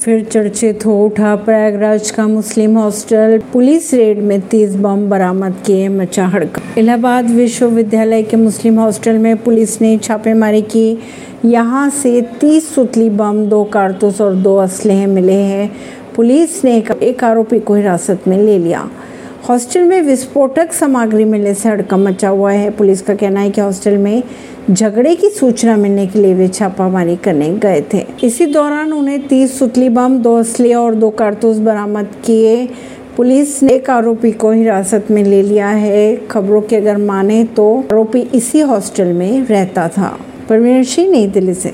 फिर चर्चित हो उठा प्रयागराज का मुस्लिम हॉस्टल। पुलिस रेड में तीस बम बरामद किए, मचा हड़का इलाहाबाद विश्वविद्यालय के मुस्लिम हॉस्टल में पुलिस ने छापेमारी की। यहाँ से तीस सुतली बम, दो कारतूस और दो असलहे मिले हैं। पुलिस ने एक आरोपी को हिरासत में ले लिया। हॉस्टल में विस्फोटक सामग्री मिलने से हड़कम मचा हुआ है। पुलिस का कहना है कि हॉस्टल में झगड़े की सूचना मिलने के लिए वे छापामारी करने गए थे। इसी दौरान उन्हें तीस सुतली बम, दो असली और दो कारतूस बरामद किए। पुलिस ने एक आरोपी को हिरासत में ले लिया है। खबरों की अगर माने तो आरोपी इसी हॉस्टल में रहता था। परवीन सिंह, नई दिल्ली से।